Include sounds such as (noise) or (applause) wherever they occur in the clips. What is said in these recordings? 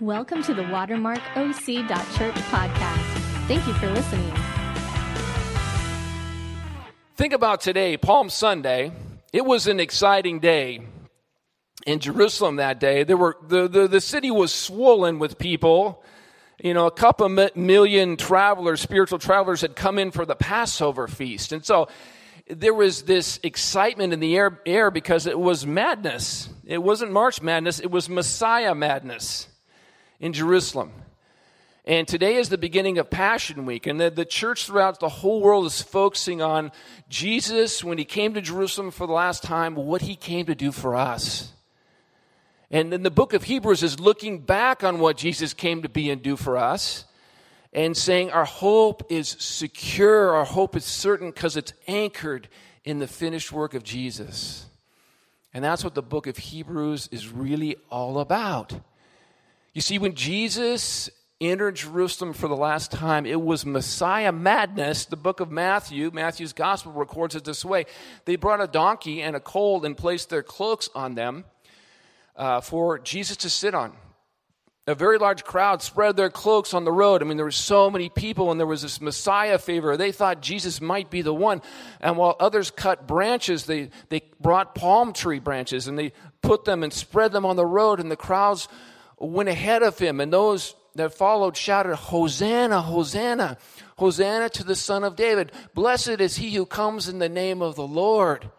Welcome to the watermarkoc.church podcast. Thank you for listening. Think about today, Palm Sunday. It was an exciting day in Jerusalem that day. There were the, the, the city was swollen with people. You know, a couple million travelers, spiritual travelers, had come in for the Passover feast, and so there was this excitement in the air, air because it was madness. It wasn't March madness; it was Messiah madness in Jerusalem. And today is the beginning of Passion Week, and the, the church throughout the whole world is focusing on Jesus when he came to Jerusalem for the last time, what he came to do for us. And then the book of Hebrews is looking back on what Jesus came to be and do for us and saying our hope is secure, our hope is certain because it's anchored in the finished work of Jesus. And that's what the book of Hebrews is really all about. You see, when Jesus entered Jerusalem for the last time, it was Messiah madness. The book of Matthew, Matthew's gospel records it this way They brought a donkey and a colt and placed their cloaks on them uh, for Jesus to sit on. A very large crowd spread their cloaks on the road. I mean, there were so many people, and there was this Messiah favor. They thought Jesus might be the one. And while others cut branches, they, they brought palm tree branches and they put them and spread them on the road, and the crowds went ahead of him. And those that followed shouted, Hosanna, Hosanna, Hosanna to the Son of David. Blessed is he who comes in the name of the Lord.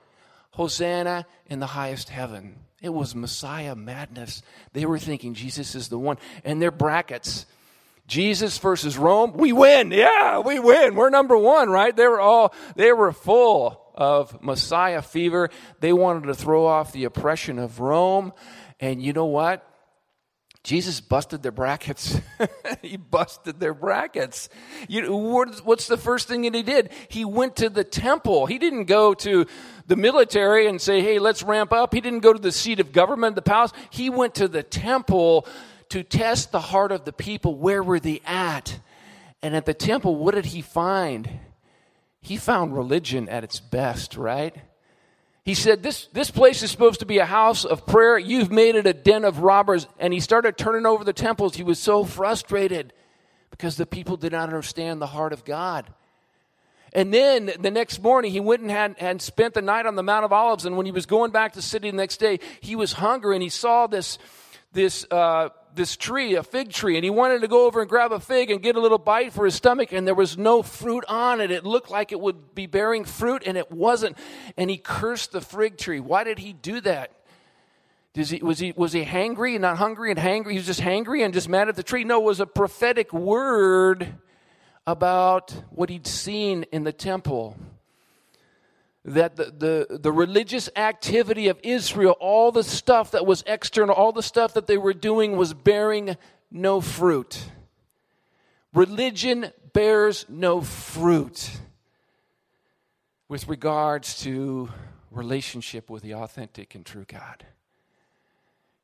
Hosanna in the highest heaven. It was Messiah madness. They were thinking Jesus is the one. And their brackets. Jesus versus Rome, we win. Yeah, we win. We're number one, right? They were all, they were full of Messiah fever. They wanted to throw off the oppression of Rome. And you know what? Jesus busted their brackets. (laughs) he busted their brackets. You what's the first thing that he did? He went to the temple. He didn't go to the military and say, hey, let's ramp up. He didn't go to the seat of government, the palace. He went to the temple to test the heart of the people. Where were they at? And at the temple, what did he find? He found religion at its best, right? He said, this, this place is supposed to be a house of prayer. You've made it a den of robbers. And he started turning over the temples. He was so frustrated because the people did not understand the heart of God. And then the next morning, he went and had, had spent the night on the Mount of Olives. And when he was going back to the city the next day, he was hungry and he saw this, this uh, this tree, a fig tree, and he wanted to go over and grab a fig and get a little bite for his stomach, and there was no fruit on it. It looked like it would be bearing fruit, and it wasn't. And he cursed the fig tree. Why did he do that? He, was, he, was he hangry, and not hungry and hangry? He was just hangry and just mad at the tree? No, it was a prophetic word about what he'd seen in the temple that the, the, the, religious activity of Israel, all the stuff that was external, all the stuff that they were doing was bearing no fruit. Religion bears no fruit with regards to relationship with the authentic and true God.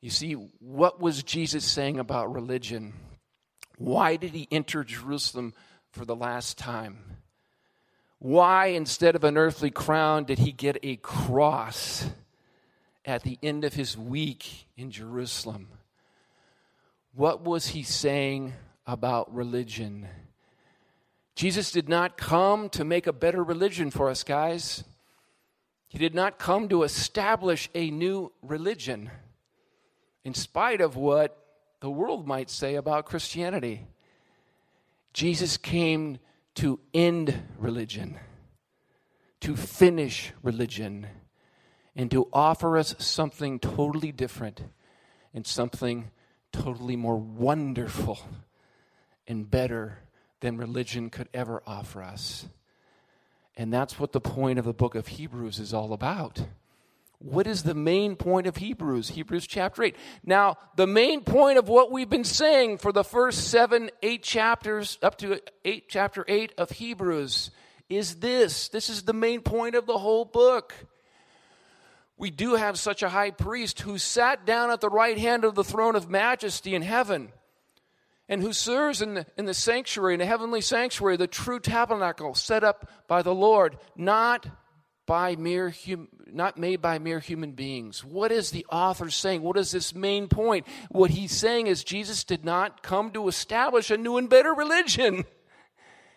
You see, what was Jesus saying about religion? Why did he enter Jerusalem for the last time? Why, instead of an earthly crown, did he get a cross at the end of his week in Jerusalem? What was he saying about religion? Jesus did not come to make a better religion for us, guys. He did not come to establish a new religion, in spite of what the world might say about Christianity. Jesus came to end religion, to finish religion, and to offer us something totally different and something totally more wonderful and better than religion could ever offer us. And that's what the point of the book of Hebrews is all about. What is the main point of Hebrews? Hebrews chapter 8. Now, the main point of what we've been saying for the first seven, eight chapters, up to eight, chapter 8 of Hebrews, is this. This is the main point of the whole book. We do have such a high priest who sat down at the right hand of the throne of majesty in heaven and who serves in the, in the sanctuary, in the heavenly sanctuary, the true tabernacle set up by the Lord, not by mere hum, not made by mere human beings. What is the author saying? What is this main point? What he's saying is Jesus did not come to establish a new and better religion.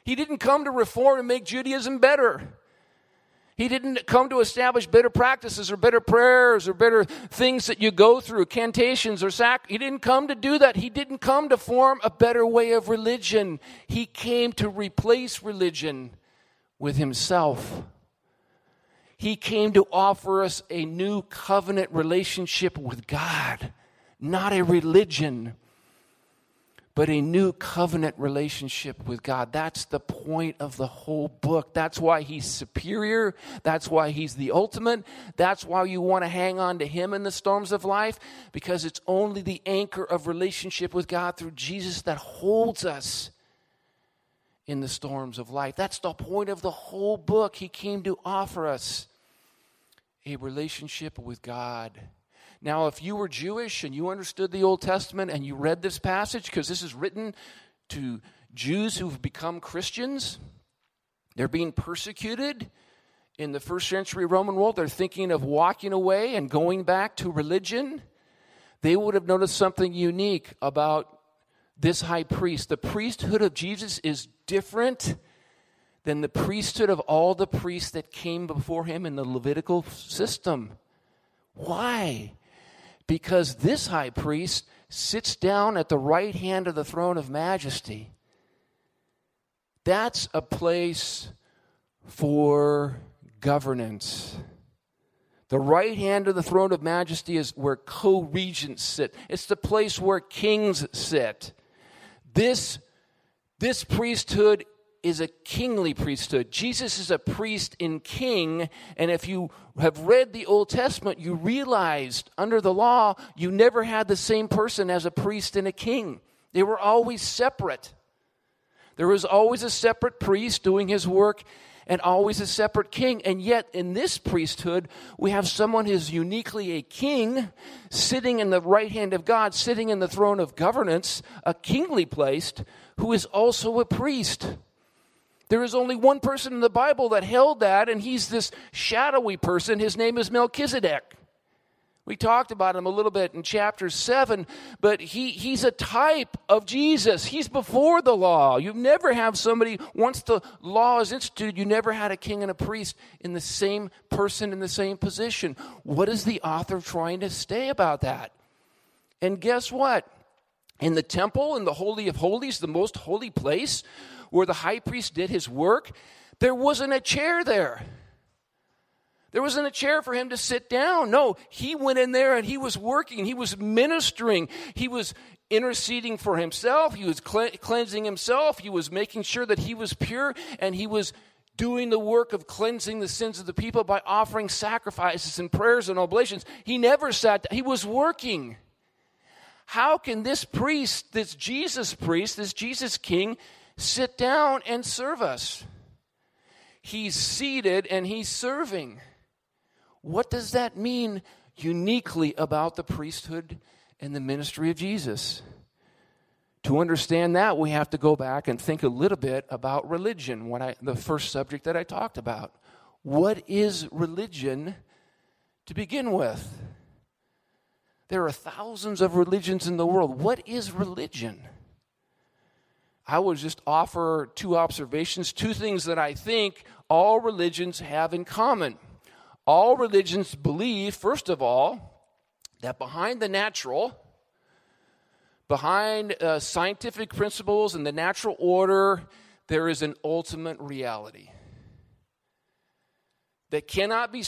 He didn't come to reform and make Judaism better. He didn't come to establish better practices or better prayers or better things that you go through, cantations or sac. He didn't come to do that. He didn't come to form a better way of religion. He came to replace religion with himself. He came to offer us a new covenant relationship with God, not a religion but a new covenant relationship with God. That's the point of the whole book. That's why he's superior. That's why he's the ultimate. That's why you want to hang on to him in the storms of life, because it's only the anchor of relationship with God through Jesus that holds us in the storms of life. That's the point of the whole book. He came to offer us a relationship with God. Now, if you were Jewish and you understood the Old Testament and you read this passage, because this is written to Jews who've become Christians, they're being persecuted in the first century Roman world. They're thinking of walking away and going back to religion. They would have noticed something unique about this high priest. The priesthood of Jesus is different than the priesthood of all the priests that came before him in the Levitical system. Why? because this high priest sits down at the right hand of the throne of majesty. That's a place for governance. The right hand of the throne of majesty is where co regents sit, it's the place where kings sit. This, this priesthood is a kingly priesthood. Jesus is a priest and king. And if you have read the Old Testament, you realized under the law, you never had the same person as a priest and a king. They were always separate. There was always a separate priest doing his work and always a separate king. And yet, in this priesthood, we have someone who's uniquely a king sitting in the right hand of God, sitting in the throne of governance, a kingly placed, who is also a priest. There is only one person in the Bible that held that, and he's this shadowy person. His name is Melchizedek. We talked about him a little bit in chapter 7, but he, he's a type of Jesus. He's before the law. You never have somebody, once the law is instituted, you never had a king and a priest in the same person in the same position. What is the author trying to say about that? And guess what? In the temple, in the Holy of Holies, the most holy place, where the high priest did his work, there wasn't a chair there. There wasn't a chair for him to sit down. No, he went in there and he was working. He was ministering. He was interceding for himself. He was cleansing himself. He was making sure that he was pure and he was doing the work of cleansing the sins of the people by offering sacrifices and prayers and oblations. He never sat down. He was working. How can this priest, this Jesus priest, this Jesus king, sit down and serve us. He's seated and he's serving. What does that mean uniquely about the priesthood and the ministry of Jesus? To understand that, we have to go back and think a little bit about religion, what I, the first subject that I talked about. What is religion to begin with? There are thousands of religions in the world. What is religion? I would just offer two observations, two things that I think all religions have in common. All religions believe, first of all, that behind the natural, behind uh, scientific principles and the natural order, there is an ultimate reality that cannot be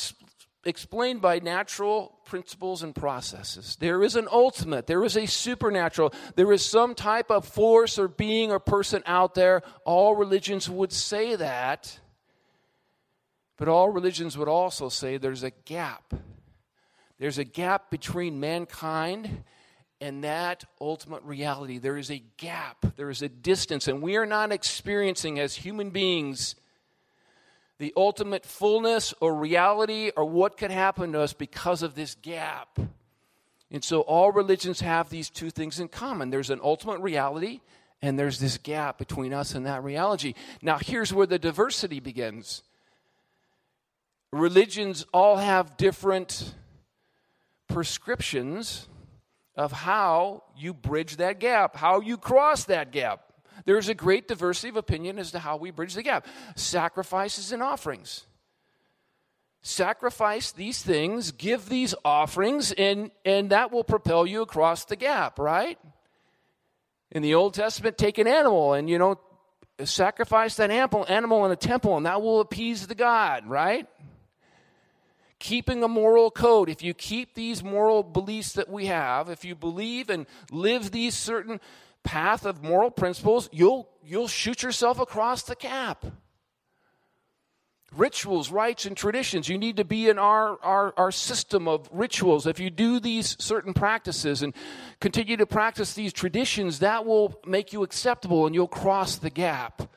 explained by natural principles and processes. There is an ultimate, there is a supernatural, there is some type of force or being or person out there. All religions would say that. But all religions would also say there's a gap. There's a gap between mankind and that ultimate reality. There is a gap, there is a distance, and we are not experiencing as human beings the ultimate fullness or reality or what could happen to us because of this gap. And so all religions have these two things in common there's an ultimate reality, and there's this gap between us and that reality. Now, here's where the diversity begins. religions all have different prescriptions of how you bridge that gap, how you cross that gap. There's a great diversity of opinion as to how we bridge the gap. Sacrifices and offerings. Sacrifice these things, give these offerings, and, and that will propel you across the gap, right? In the Old Testament, take an animal and, you know, sacrifice that animal in a temple, and that will appease the God, right? keeping a moral code, if you keep these moral beliefs that we have, if you believe and live these certain path of moral principles, you'll, you'll shoot yourself across the cap. Rituals, rites, and traditions. You need to be in our, our, our system of rituals. If you do these certain practices and continue to practice these traditions, that will make you acceptable and you'll cross the gap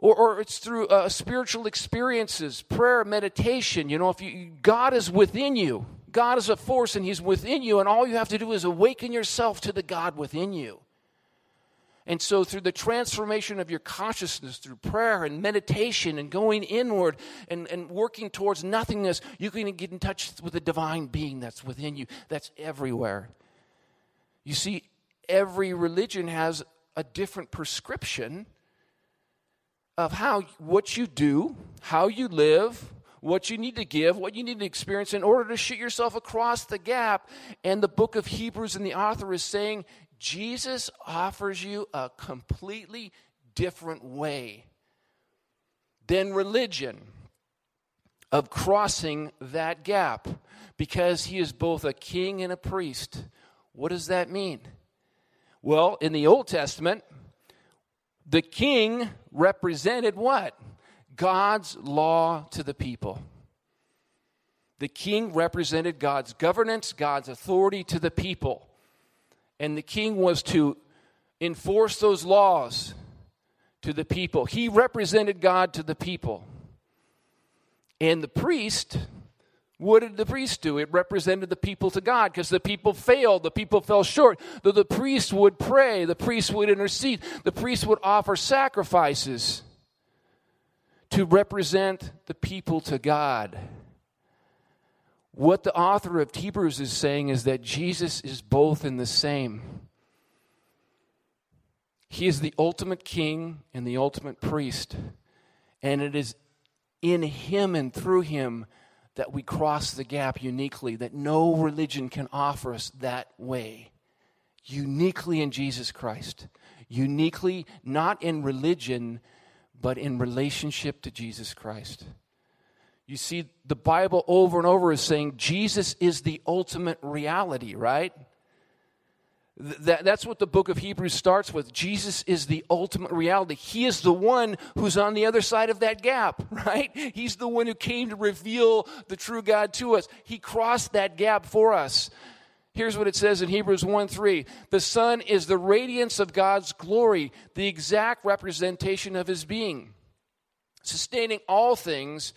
or, or it's through uh, spiritual experiences, prayer, meditation. You know, if you, God is within you, God is a force and He's within you, and all you have to do is awaken yourself to the God within you. And so, through the transformation of your consciousness, through prayer and meditation and going inward and, and working towards nothingness, you can get in touch with the divine being that's within you, that's everywhere. You see, every religion has a different prescription of how what you do, how you live, what you need to give, what you need to experience in order to shoot yourself across the gap. And the book of Hebrews and the author is saying Jesus offers you a completely different way than religion of crossing that gap because he is both a king and a priest. What does that mean? Well, in the Old Testament, the king represented what? God's law to the people. The king represented God's governance, God's authority to the people. And the king was to enforce those laws to the people. He represented God to the people. And the priest what did the priest do? It represented the people to God because the people failed. The people fell short. Though the priest would pray, the priest would intercede, the priest would offer sacrifices to represent the people to God. What the author of Hebrews is saying is that Jesus is both in the same. He is the ultimate king and the ultimate priest. And it is in him and through him that we cross the gap uniquely, that no religion can offer us that way. Uniquely in Jesus Christ. Uniquely, not in religion, but in relationship to Jesus Christ. You see, the Bible over and over is saying Jesus is the ultimate reality, right? That, that's what the book of Hebrews starts with. Jesus is the ultimate reality. He is the one who's on the other side of that gap, (laughs) right? He's the one who came to reveal the true God to us. He crossed that gap for us. Here's what it says in Hebrews 1 3. The Son is the radiance of God's glory, the exact representation of his being, sustaining all things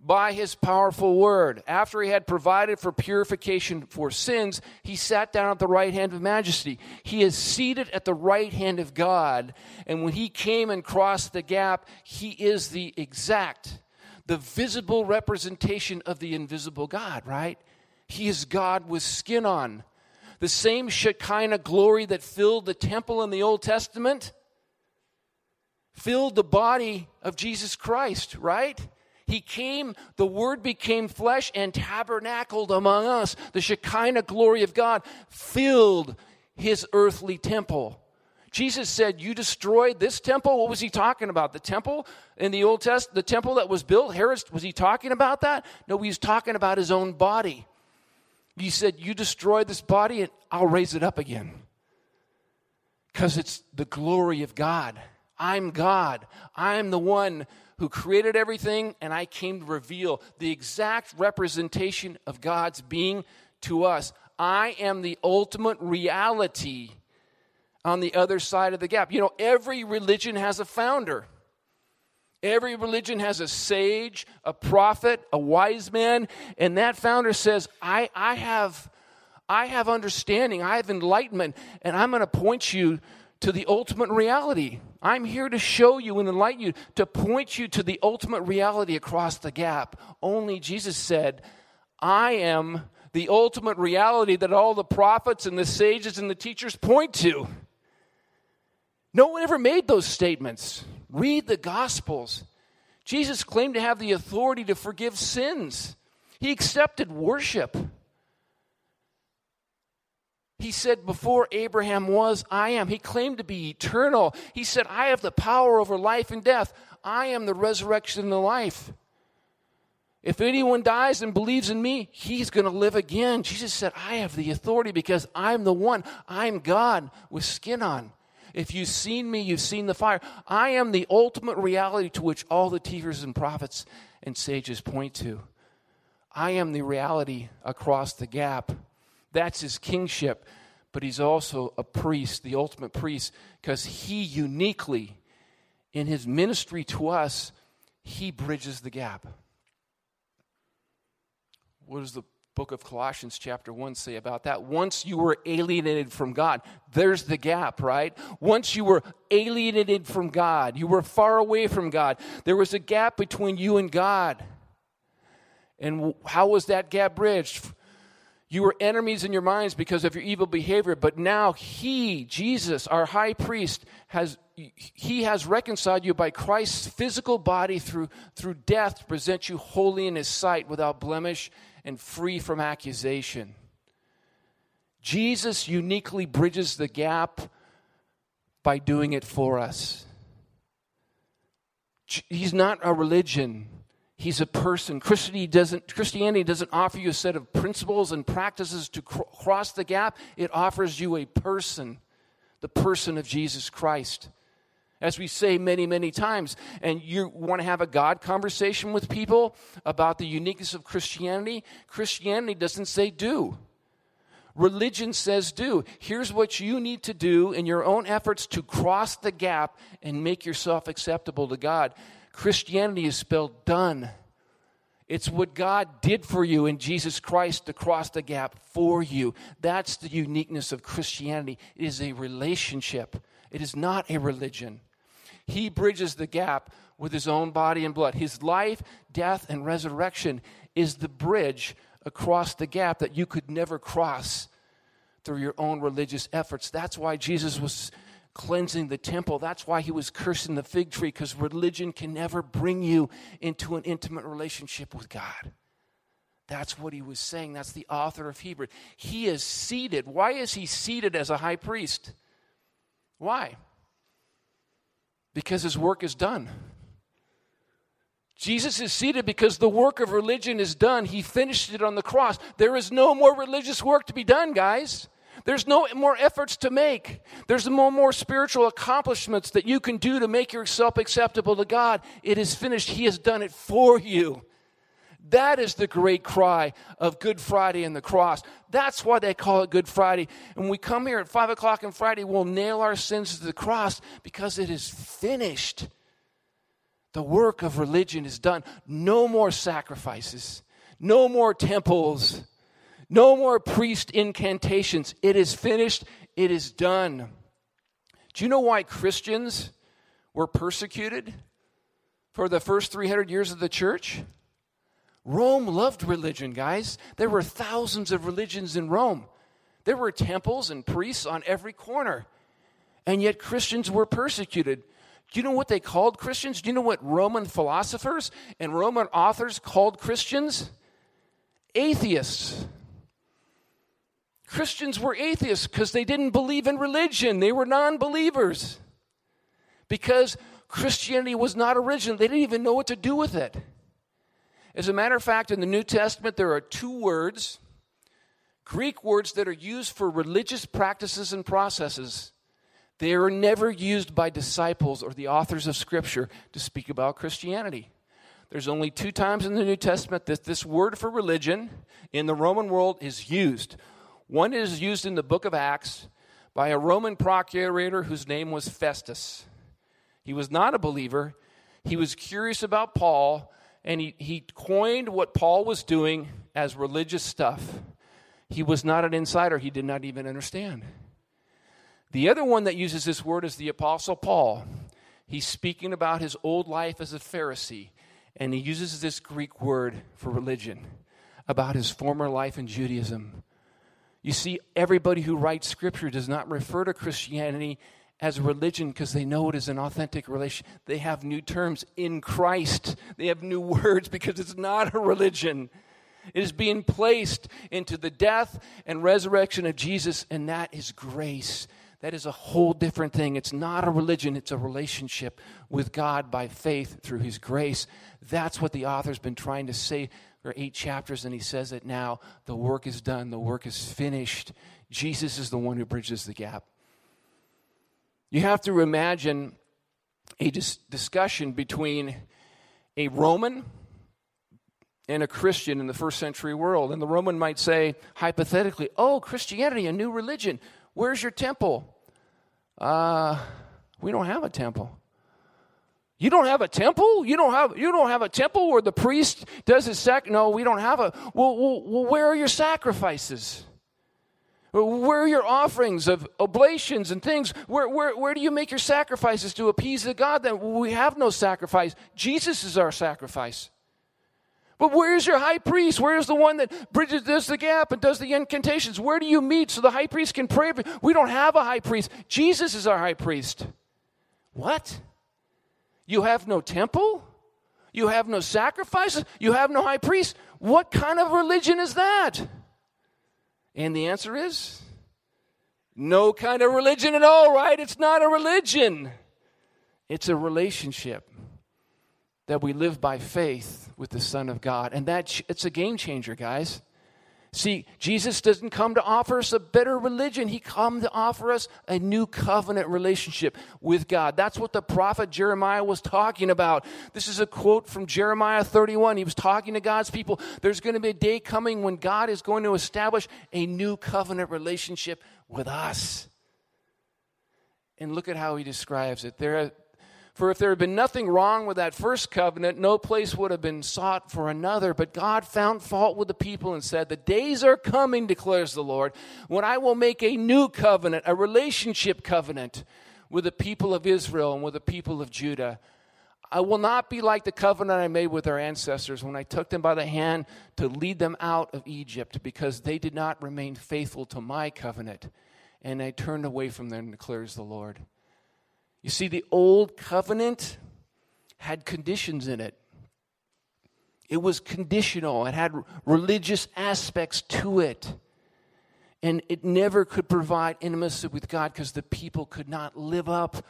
by his powerful word. After he had provided for purification for sins, he sat down at the right hand of majesty. He is seated at the right hand of God. And when he came and crossed the gap, he is the exact, the visible representation of the invisible God, right? He is God with skin on. The same Shekinah glory that filled the temple in the Old Testament filled the body of Jesus Christ, right? He came, the Word became flesh and tabernacled among us. The Shekinah glory of God filled his earthly temple. Jesus said, You destroyed this temple. What was he talking about? The temple in the Old Testament, the temple that was built? Herod, was he talking about that? No, he was talking about his own body. He said, You destroyed this body, and I'll raise it up again. Because it's the glory of God. I'm God. I'm the one who created everything, and I came to reveal the exact representation of God's being to us. I am the ultimate reality on the other side of the gap. You know, every religion has a founder. Every religion has a sage, a prophet, a wise man, and that founder says, I, I have I have understanding, I have enlightenment, and I'm going to point you to the ultimate reality. I'm here to show you and enlighten you, to point you to the ultimate reality across the gap. Only Jesus said, I am the ultimate reality that all the prophets and the sages and the teachers point to. No one ever made those statements. Read the Gospels. Jesus claimed to have the authority to forgive sins, he accepted worship. He said, Before Abraham was, I am. He claimed to be eternal. He said, I have the power over life and death. I am the resurrection and the life. If anyone dies and believes in me, he's going to live again. Jesus said, I have the authority because I'm the one. I'm God with skin on. If you've seen me, you've seen the fire. I am the ultimate reality to which all the teachers and prophets and sages point to. I am the reality across the gap. That's his kingship. But he's also a priest, the ultimate priest, because he uniquely, in his ministry to us, he bridges the gap. What does the book of Colossians, chapter 1, say about that? Once you were alienated from God, there's the gap, right? Once you were alienated from God, you were far away from God, there was a gap between you and God. And how was that gap bridged? You were enemies in your minds because of your evil behavior, but now He, Jesus, our high priest, has He has reconciled you by Christ's physical body through, through death to present you holy in His sight without blemish and free from accusation. Jesus uniquely bridges the gap by doing it for us. He's not a religion. He's a person. Christianity doesn't, Christianity doesn't offer you a set of principles and practices to cr- cross the gap. It offers you a person, the person of Jesus Christ. As we say many, many times, and you want to have a God conversation with people about the uniqueness of Christianity, Christianity doesn't say do. Religion says do. Here's what you need to do in your own efforts to cross the gap and make yourself acceptable to God. Christianity is spelled done. It's what God did for you in Jesus Christ to cross the gap for you. That's the uniqueness of Christianity. It is a relationship, it is not a religion. He bridges the gap with his own body and blood. His life, death, and resurrection is the bridge across the gap that you could never cross through your own religious efforts. That's why Jesus was cleansing the temple. That's why he was cursing the fig tree, because religion can never bring you into an intimate relationship with God. That's what he was saying. That's the author of Hebrew. He is seated. Why is he seated as a high priest? Why? Because his work is done. Jesus is seated because the work of religion is done. He finished it on the cross. There is no more religious work to be done, guys. There's no more efforts to make. There's no more spiritual accomplishments that you can do to make yourself acceptable to God. It is finished. He has done it for you. That is the great cry of Good Friday and the cross. That's why they call it Good Friday. And we come here at 5 o'clock on Friday, we'll nail our sins to the cross because it is finished. The work of religion is done. No more sacrifices, no more temples no more priest incantations. It is finished, it is done. Do you know why Christians were persecuted for the first 300 years of the church? Rome loved religion, guys. There were thousands of religions in Rome. There were temples and priests on every corner. And yet Christians were persecuted. Do you know what they called Christians? Do you know what Roman philosophers and Roman authors called Christians? Atheists. Christians were atheists because they didn't believe in religion. They were non believers. Because Christianity was not original, they didn't even know what to do with it. As a matter of fact, in the New Testament, there are two words, Greek words, that are used for religious practices and processes. They are never used by disciples or the authors of Scripture to speak about Christianity. There's only two times in the New Testament that this word for religion in the Roman world is used. One is used in the book of Acts by a Roman procurator whose name was Festus. He was not a believer. He was curious about Paul, and he, he coined what Paul was doing as religious stuff. He was not an insider, he did not even understand. The other one that uses this word is the Apostle Paul. He's speaking about his old life as a Pharisee, and he uses this Greek word for religion about his former life in Judaism. You see, everybody who writes scripture does not refer to Christianity as a religion because they know it is an authentic relation. They have new terms in Christ, they have new (laughs) words because it's not a religion. It is being placed into the death and resurrection of Jesus, and that is grace. That is a whole different thing. It's not a religion, it's a relationship with God by faith through His grace. That's what the author's been trying to say for eight chapters, and he says it now. The work is done, the work is finished. Jesus is the one who bridges the gap. You have to imagine a dis- discussion between a Roman and a Christian in the first century world. And the Roman might say, hypothetically, Oh, Christianity, a new religion. Where's your temple? Uh, we don't have a temple. You don't have a temple? You don't have you don't have a temple where the priest does his sac? No, we don't have a. Well, well, well, where are your sacrifices? Where are your offerings of oblations and things? Where, where, where do you make your sacrifices to appease the God? That we have no sacrifice. Jesus is our sacrifice. But where's your high priest? Where's the one that bridges does the gap and does the incantations? Where do you meet so the high priest can pray? We don't have a high priest. Jesus is our high priest. What? You have no temple? You have no sacrifices? You have no high priest? What kind of religion is that? And the answer is no kind of religion at all, right? It's not a religion, it's a relationship that we live by faith with the Son of God. And that it's a game changer, guys. See, Jesus doesn't come to offer us a better religion. He come to offer us a new covenant relationship with God. That's what the prophet Jeremiah was talking about. This is a quote from Jeremiah 31. He was talking to God's people. There's going to be a day coming when God is going to establish a new covenant relationship with us. And look at how he describes it. There for if there had been nothing wrong with that first covenant, no place would have been sought for another. But God found fault with the people and said, The days are coming, declares the Lord, when I will make a new covenant, a relationship covenant with the people of Israel and with the people of Judah. I will not be like the covenant I made with their ancestors when I took them by the hand to lead them out of Egypt, because they did not remain faithful to my covenant, and I turned away from them, declares the Lord. You see, the old covenant had conditions in it. It was conditional, it had religious aspects to it. And it never could provide intimacy with God because the people could not live up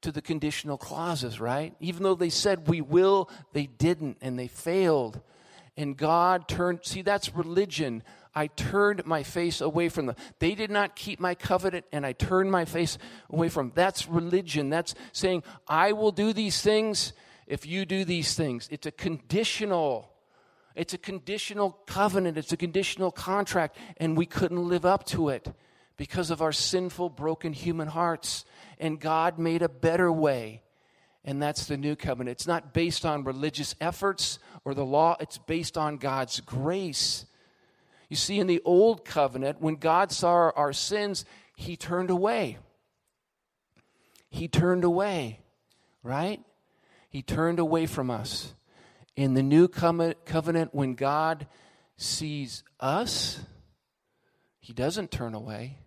to the conditional clauses, right? Even though they said we will, they didn't and they failed. And God turned, see, that's religion. I turned my face away from them. They did not keep my covenant, and I turned my face away from them. That's religion. That's saying, I will do these things if you do these things. It's a conditional. It's a conditional covenant. It's a conditional contract, and we couldn't live up to it because of our sinful, broken human hearts. And God made a better way, and that's the new covenant. It's not based on religious efforts or the law, it's based on God's grace. You see, in the old covenant, when God saw our sins, he turned away. He turned away, right? He turned away from us. In the new covenant, when God sees us, he doesn't turn away,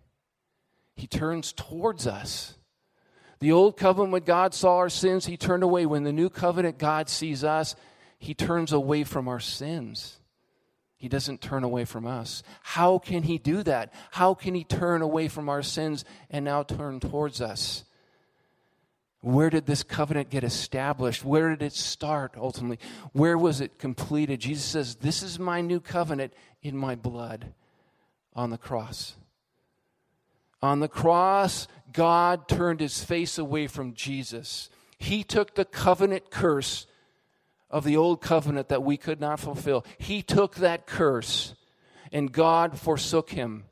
he turns towards us. The old covenant, when God saw our sins, he turned away. When the new covenant, God sees us, he turns away from our sins. He doesn't turn away from us. How can He do that? How can He turn away from our sins and now turn towards us? Where did this covenant get established? Where did it start ultimately? Where was it completed? Jesus says, This is my new covenant in my blood on the cross. On the cross, God turned his face away from Jesus. He took the covenant curse of the old covenant that we could not fulfill. He took that curse and God forsook him.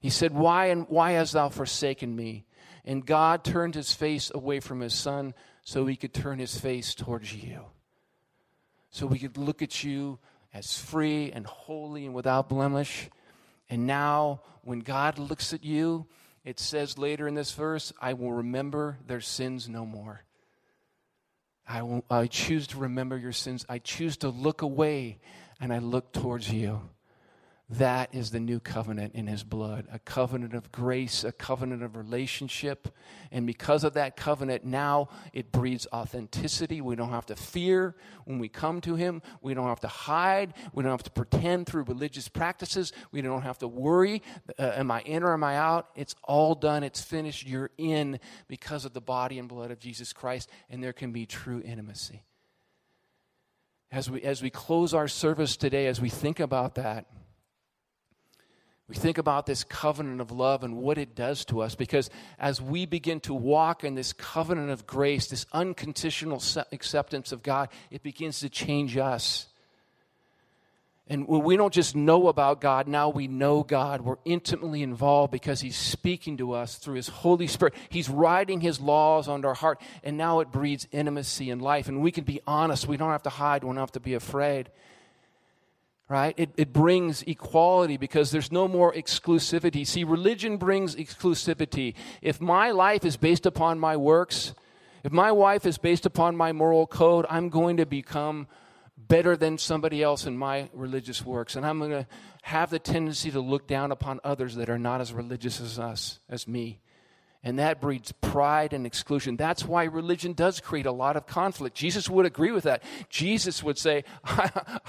He said, Why and why hast thou forsaken me? And God turned his face away from his son so he could turn his face towards you. So we could look at you as free and holy and without blemish. And now, when God looks at you, It says later in this verse, I will remember their sins no more. I, I choose to remember your sins. I choose to look away and I look towards you. That is the new covenant in his blood a covenant of grace, a covenant of relationship. And because of that covenant, now it breeds authenticity. We don't have to fear when we come to him. We don't have to hide. We don't have to pretend through religious practices. We don't have to worry uh, am I in or am I out? It's all done. It's finished. You're in because of the body and blood of Jesus Christ, and there can be true intimacy. As we, as we close our service today, as we think about that, we think about this covenant of love and what it does to us because as we begin to walk in this covenant of grace, this unconditional acceptance of God, it begins to change us. And we don't just know about God, now we know God. We're intimately involved because He's speaking to us through His Holy Spirit. He's writing His laws on our heart, and now it breeds intimacy in life. And we can be honest. We don't have to hide, we don't have to be afraid right? It, it brings equality because there's no more exclusivity. See, religion brings exclusivity. If my life is based upon my works, if my wife is based upon my moral code, I'm going to become better than somebody else in my religious works. And I'm going to have the tendency to look down upon others that are not as religious as us, as me. And that breeds pride and exclusion. That's why religion does create a lot of conflict. Jesus would agree with that. Jesus would say, (laughs)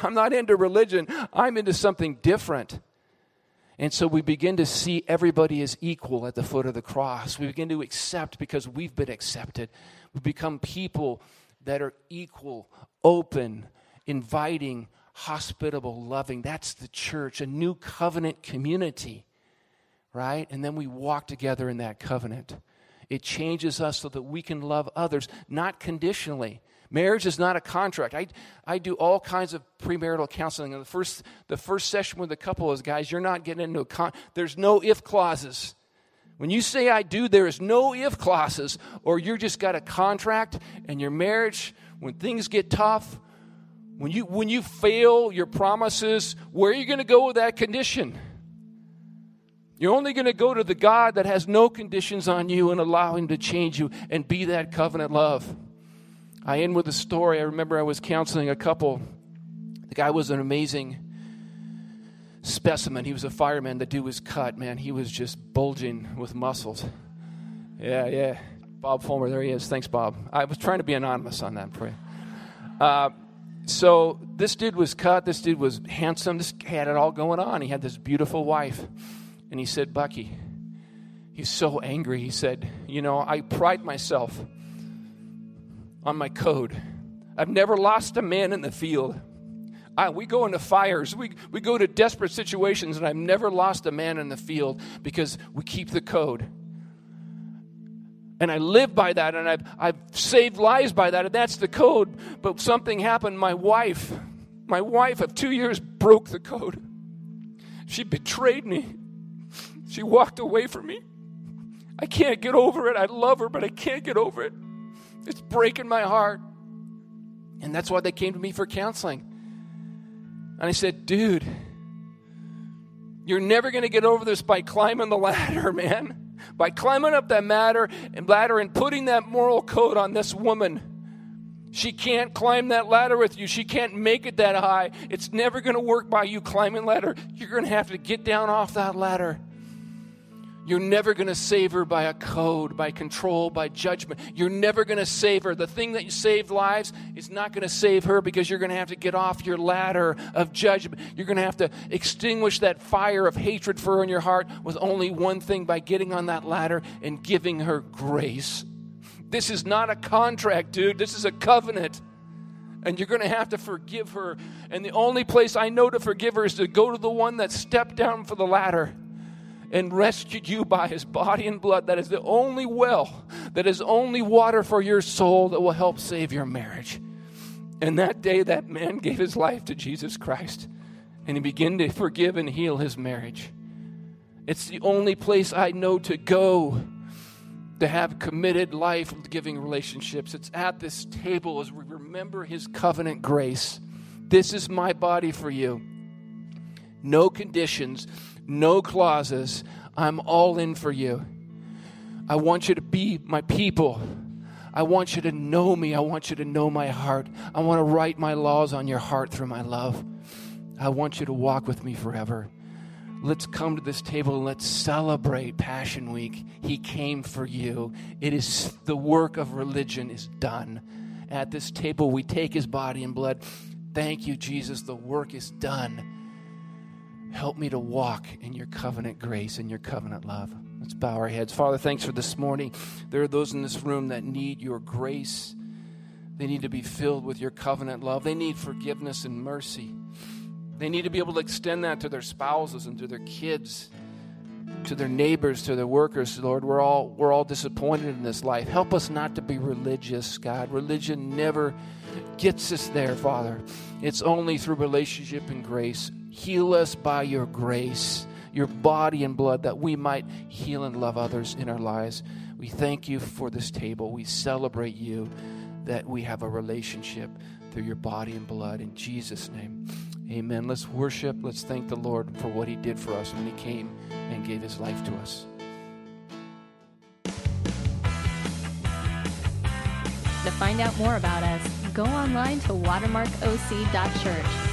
I'm not into religion, I'm into something different. And so we begin to see everybody as equal at the foot of the cross. We begin to accept because we've been accepted. We become people that are equal, open, inviting, hospitable, loving. That's the church, a new covenant community right? And then we walk together in that covenant. It changes us so that we can love others, not conditionally. Marriage is not a contract. I, I do all kinds of premarital counseling. And the first, the first session with a couple is, guys, you're not getting into a con. There's no if clauses. When you say I do, there is no if clauses, or you're just got a contract and your marriage, when things get tough, when you, when you fail your promises, where are you going to go with that condition? You're only going to go to the God that has no conditions on you and allow Him to change you and be that covenant love. I end with a story. I remember I was counseling a couple. The guy was an amazing specimen. He was a fireman. The dude was cut, man. He was just bulging with muscles. Yeah, yeah. Bob Fulmer, there he is. Thanks, Bob. I was trying to be anonymous on that for you. Uh, so this dude was cut. This dude was handsome. This had it all going on. He had this beautiful wife. And he said, Bucky, he's so angry. He said, You know, I pride myself on my code. I've never lost a man in the field. I, we go into fires, we, we go to desperate situations, and I've never lost a man in the field because we keep the code. And I live by that, and I've, I've saved lives by that, and that's the code. But something happened. My wife, my wife of two years, broke the code. She betrayed me. She walked away from me. I can't get over it. I love her, but I can't get over it. It's breaking my heart. And that's why they came to me for counseling. And I said, dude, you're never going to get over this by climbing the ladder, (laughs) man. By climbing up that ladder and ladder and putting that moral code on this woman. She can't climb that ladder with you. She can't make it that high. It's never going to work by you climbing ladder. You're going to have to get down off that ladder you're never going to save her by a code, by control, by judgment. You're never going to save her. The thing that you saved lives is not going to save her because you're going to have to get off your ladder of judgment. You're going to have to extinguish that fire of hatred for her in your heart with only one thing by getting on that ladder and giving her grace. This is not a contract, dude. This is a covenant. And you're going to have to forgive her. And the only place I know to forgive her is to go to the one that stepped down for the ladder and rescued you by his body and blood. That is the only well, that is only water for your soul that will help save your marriage. And that day, that man gave his life to Jesus Christ and he began to forgive and heal his marriage. It's the only place I know to go to have committed life giving relationships. It's at this table as we remember his covenant grace. This is my body for you. No conditions, no clauses. I'm all in for you. I want you to be my people. I want you to know me. I want you to know my heart. I want to write my laws on your heart through my love. I want you to walk with me forever. Let's come to this table and let's celebrate Passion Week. He came for you. It is the work of religion is done. At this table, we take his body and blood. Thank you, Jesus. The work is done. Help me to walk in your covenant grace and your covenant love. Let's bow our heads. Father, thanks for this morning. There are those in this room that need your grace. They need to be filled with your covenant love. They need forgiveness and mercy. They need to be able to extend that to their spouses and to their kids, to their neighbors, to their workers. Lord, we're all we're all disappointed in this life. Help us not to be religious, God. Religion never gets us there, Father. It's only through relationship and grace. Heal us by your grace, your body and blood, that we might heal and love others in our lives. We thank you for this table. We celebrate you that we have a relationship through your body and blood. In Jesus' name. Amen. Let's worship. Let's thank the Lord for what He did for us when He came and gave His life to us. To find out more about us, go online to watermarkoc.church